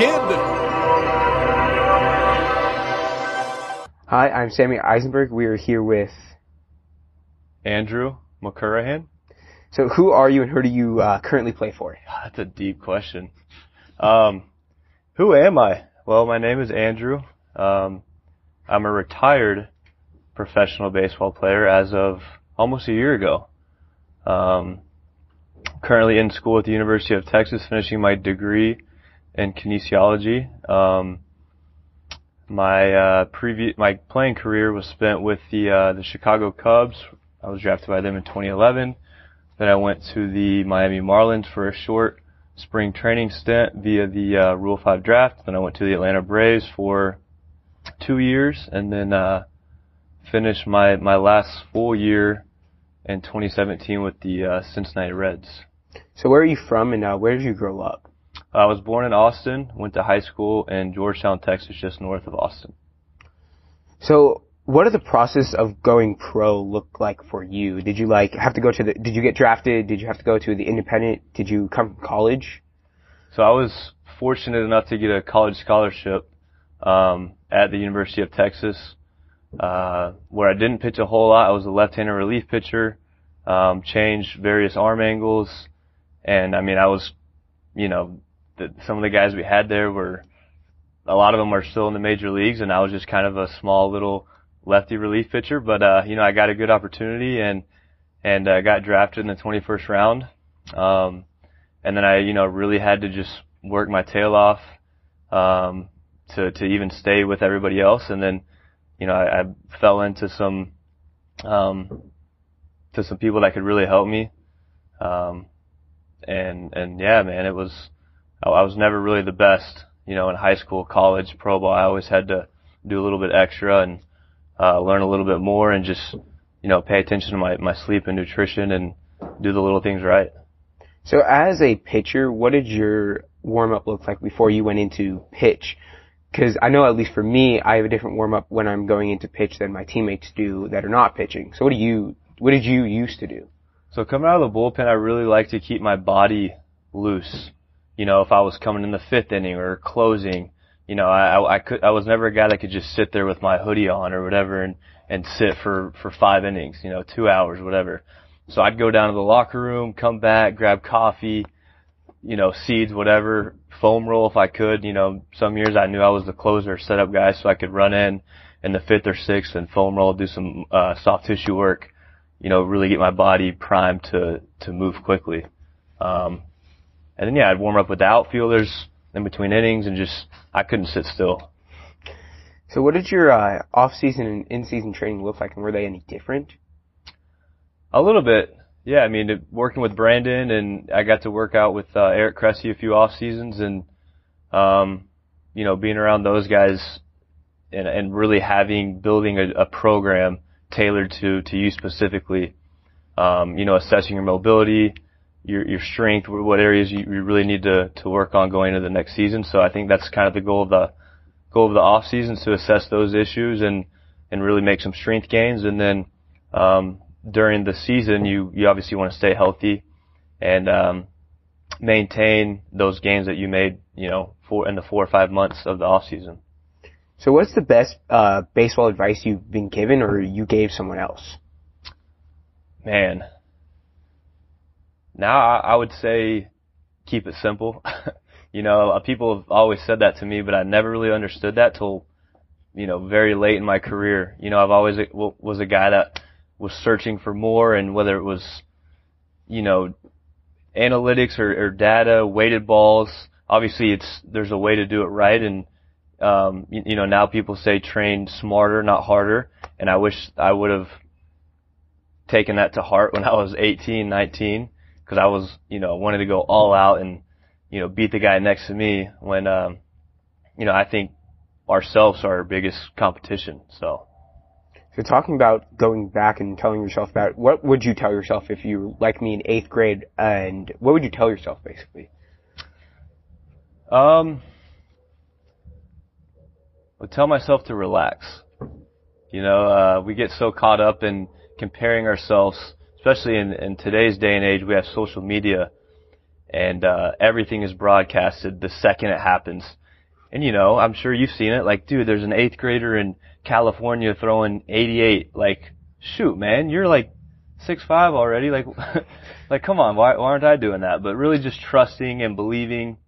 kid. Hi, I'm Sammy Eisenberg. We are here with. Andrew McKirahan. So, who are you and who do you uh, currently play for? That's a deep question. Um, who am I? Well, my name is Andrew. Um, I'm a retired professional baseball player as of almost a year ago. Um, currently in school at the University of Texas, finishing my degree in kinesiology. Um, my uh, previous my playing career was spent with the uh, the Chicago Cubs. I was drafted by them in 2011. Then I went to the Miami Marlins for a short spring training stint via the uh, Rule 5 draft. Then I went to the Atlanta Braves for two years, and then uh, finished my my last full year in 2017 with the uh, Cincinnati Reds. So, where are you from and uh, where did you grow up? I was born in Austin, went to high school in Georgetown, Texas, just north of Austin. So, what did the process of going pro look like for you? Did you like have to go to the? Did you get drafted? Did you have to go to the independent? Did you come from college? So I was fortunate enough to get a college scholarship um, at the University of Texas, uh, where I didn't pitch a whole lot. I was a left-handed relief pitcher, um, changed various arm angles, and I mean I was, you know, some of the guys we had there were, a lot of them are still in the major leagues, and I was just kind of a small little lefty relief pitcher. But uh, you know I got a good opportunity and and uh, got drafted in the 21st round. Um, and then I, you know, really had to just work my tail off um, to to even stay with everybody else. And then, you know, I, I fell into some um, to some people that could really help me. Um, and and yeah, man, it was I, I was never really the best, you know, in high school, college, pro ball. I always had to do a little bit extra and uh, learn a little bit more and just you know pay attention to my my sleep and nutrition and do the little things right. So, as a pitcher, what did your warm up look like before you went into pitch? Because I know, at least for me, I have a different warm up when I'm going into pitch than my teammates do that are not pitching. So, what do you, what did you used to do? So coming out of the bullpen, I really like to keep my body loose. You know, if I was coming in the fifth inning or closing, you know, I, I could, I was never a guy that could just sit there with my hoodie on or whatever and, and sit for, for five innings, you know, two hours, whatever. So I'd go down to the locker room, come back, grab coffee, you know, seeds, whatever, foam roll if I could. You know, some years I knew I was the closer, setup guy, so I could run in in the fifth or sixth and foam roll, do some uh, soft tissue work. You know, really get my body primed to to move quickly. Um, and then yeah, I'd warm up with the outfielders in between innings and just I couldn't sit still. So, what did your uh, off season and in season training look like, and were they any different? A little bit, yeah. I mean, working with Brandon, and I got to work out with uh, Eric Cressey a few off seasons, and um, you know, being around those guys, and and really having building a, a program tailored to to you specifically. Um, you know, assessing your mobility, your your strength, what areas you, you really need to to work on going into the next season. So I think that's kind of the goal of the goal of the off season to assess those issues and and really make some strength gains, and then um, during the season, you you obviously want to stay healthy and um, maintain those gains that you made, you know, for in the four or five months of the off season. So, what's the best uh, baseball advice you've been given, or you gave someone else? Man, now I, I would say keep it simple. you know, uh, people have always said that to me, but I never really understood that till you know very late in my career. You know, I've always was a guy that was searching for more and whether it was, you know, analytics or, or data, weighted balls. Obviously, it's there's a way to do it right, and um, you, you know now people say train smarter, not harder. And I wish I would have taken that to heart when I was 18, 19, because I was you know wanted to go all out and you know beat the guy next to me when um, you know I think ourselves are our biggest competition. So. So talking about going back and telling yourself about what would you tell yourself if you like me in eighth grade, and what would you tell yourself basically? Um, I would tell myself to relax. You know, uh, we get so caught up in comparing ourselves, especially in, in today's day and age. We have social media, and uh, everything is broadcasted the second it happens. and you know, I'm sure you've seen it. Like, dude, there's an eighth grader in California throwing 88. Like, shoot, man, you're like six five already. Like, like, come on, why, why aren't I doing that? But really, just trusting and believing,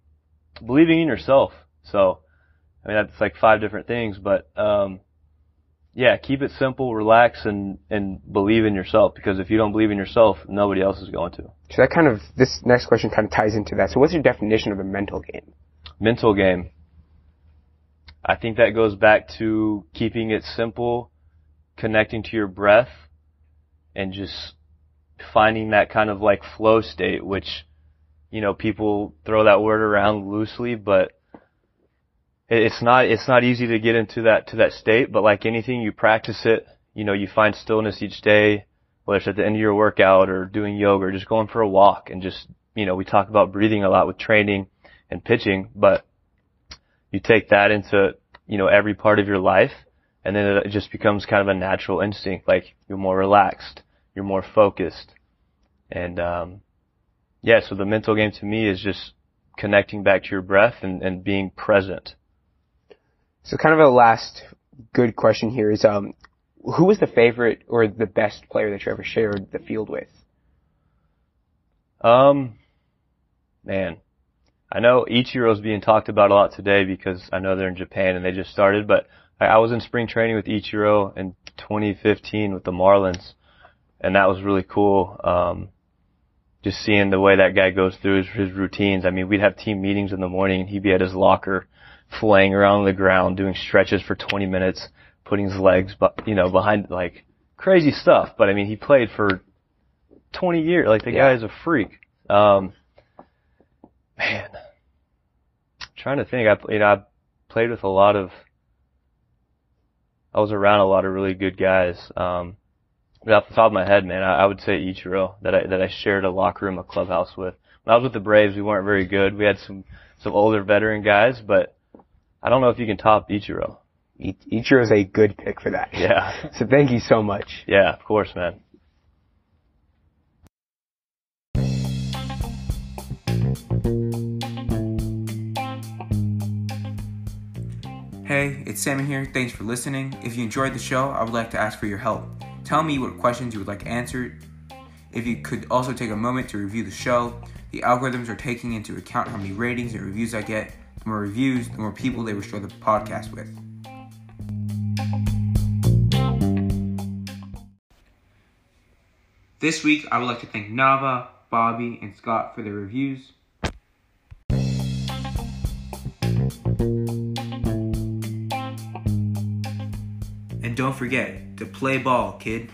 believing in yourself. So, I mean, that's like five different things, but um, yeah, keep it simple, relax, and and believe in yourself. Because if you don't believe in yourself, nobody else is going to. So that kind of this next question kind of ties into that. So what's your definition of a mental game? Mental game. I think that goes back to keeping it simple, connecting to your breath, and just finding that kind of like flow state, which, you know, people throw that word around loosely, but it's not, it's not easy to get into that, to that state, but like anything, you practice it, you know, you find stillness each day, whether it's at the end of your workout or doing yoga or just going for a walk and just, you know, we talk about breathing a lot with training and pitching, but you take that into, you know, every part of your life and then it just becomes kind of a natural instinct. Like you're more relaxed, you're more focused. And, um, yeah, so the mental game to me is just connecting back to your breath and, and being present. So kind of a last good question here is, um, who was the favorite or the best player that you ever shared the field with? Um, man, I know Ichiro's being talked about a lot today because I know they're in Japan and they just started, but I, I was in spring training with Ichiro in 2015 with the Marlins and that was really cool. Um, just seeing the way that guy goes through his, his routines. I mean, we'd have team meetings in the morning and he'd be at his locker flaying around the ground, doing stretches for 20 minutes, putting his legs, you know, behind like crazy stuff. But I mean, he played for 20 years. Like the yeah. guy is a freak. Um, man, I'm trying to think. I you know I played with a lot of. I was around a lot of really good guys. Um, but off the top of my head, man, I, I would say Ichiro that I that I shared a locker room, a clubhouse with. When I was with the Braves, we weren't very good. We had some some older veteran guys, but I don't know if you can top Ichiro. Ichiro is a good pick for that. Yeah. so thank you so much. Yeah, of course, man. Hey, it's Sammy here. Thanks for listening. If you enjoyed the show, I would like to ask for your help. Tell me what questions you would like answered. If you could also take a moment to review the show, the algorithms are taking into account how many ratings and reviews I get. The more reviews, the more people they will share the podcast with. This week, I would like to thank Nava, Bobby, and Scott for their reviews. And don't forget to play ball, kid.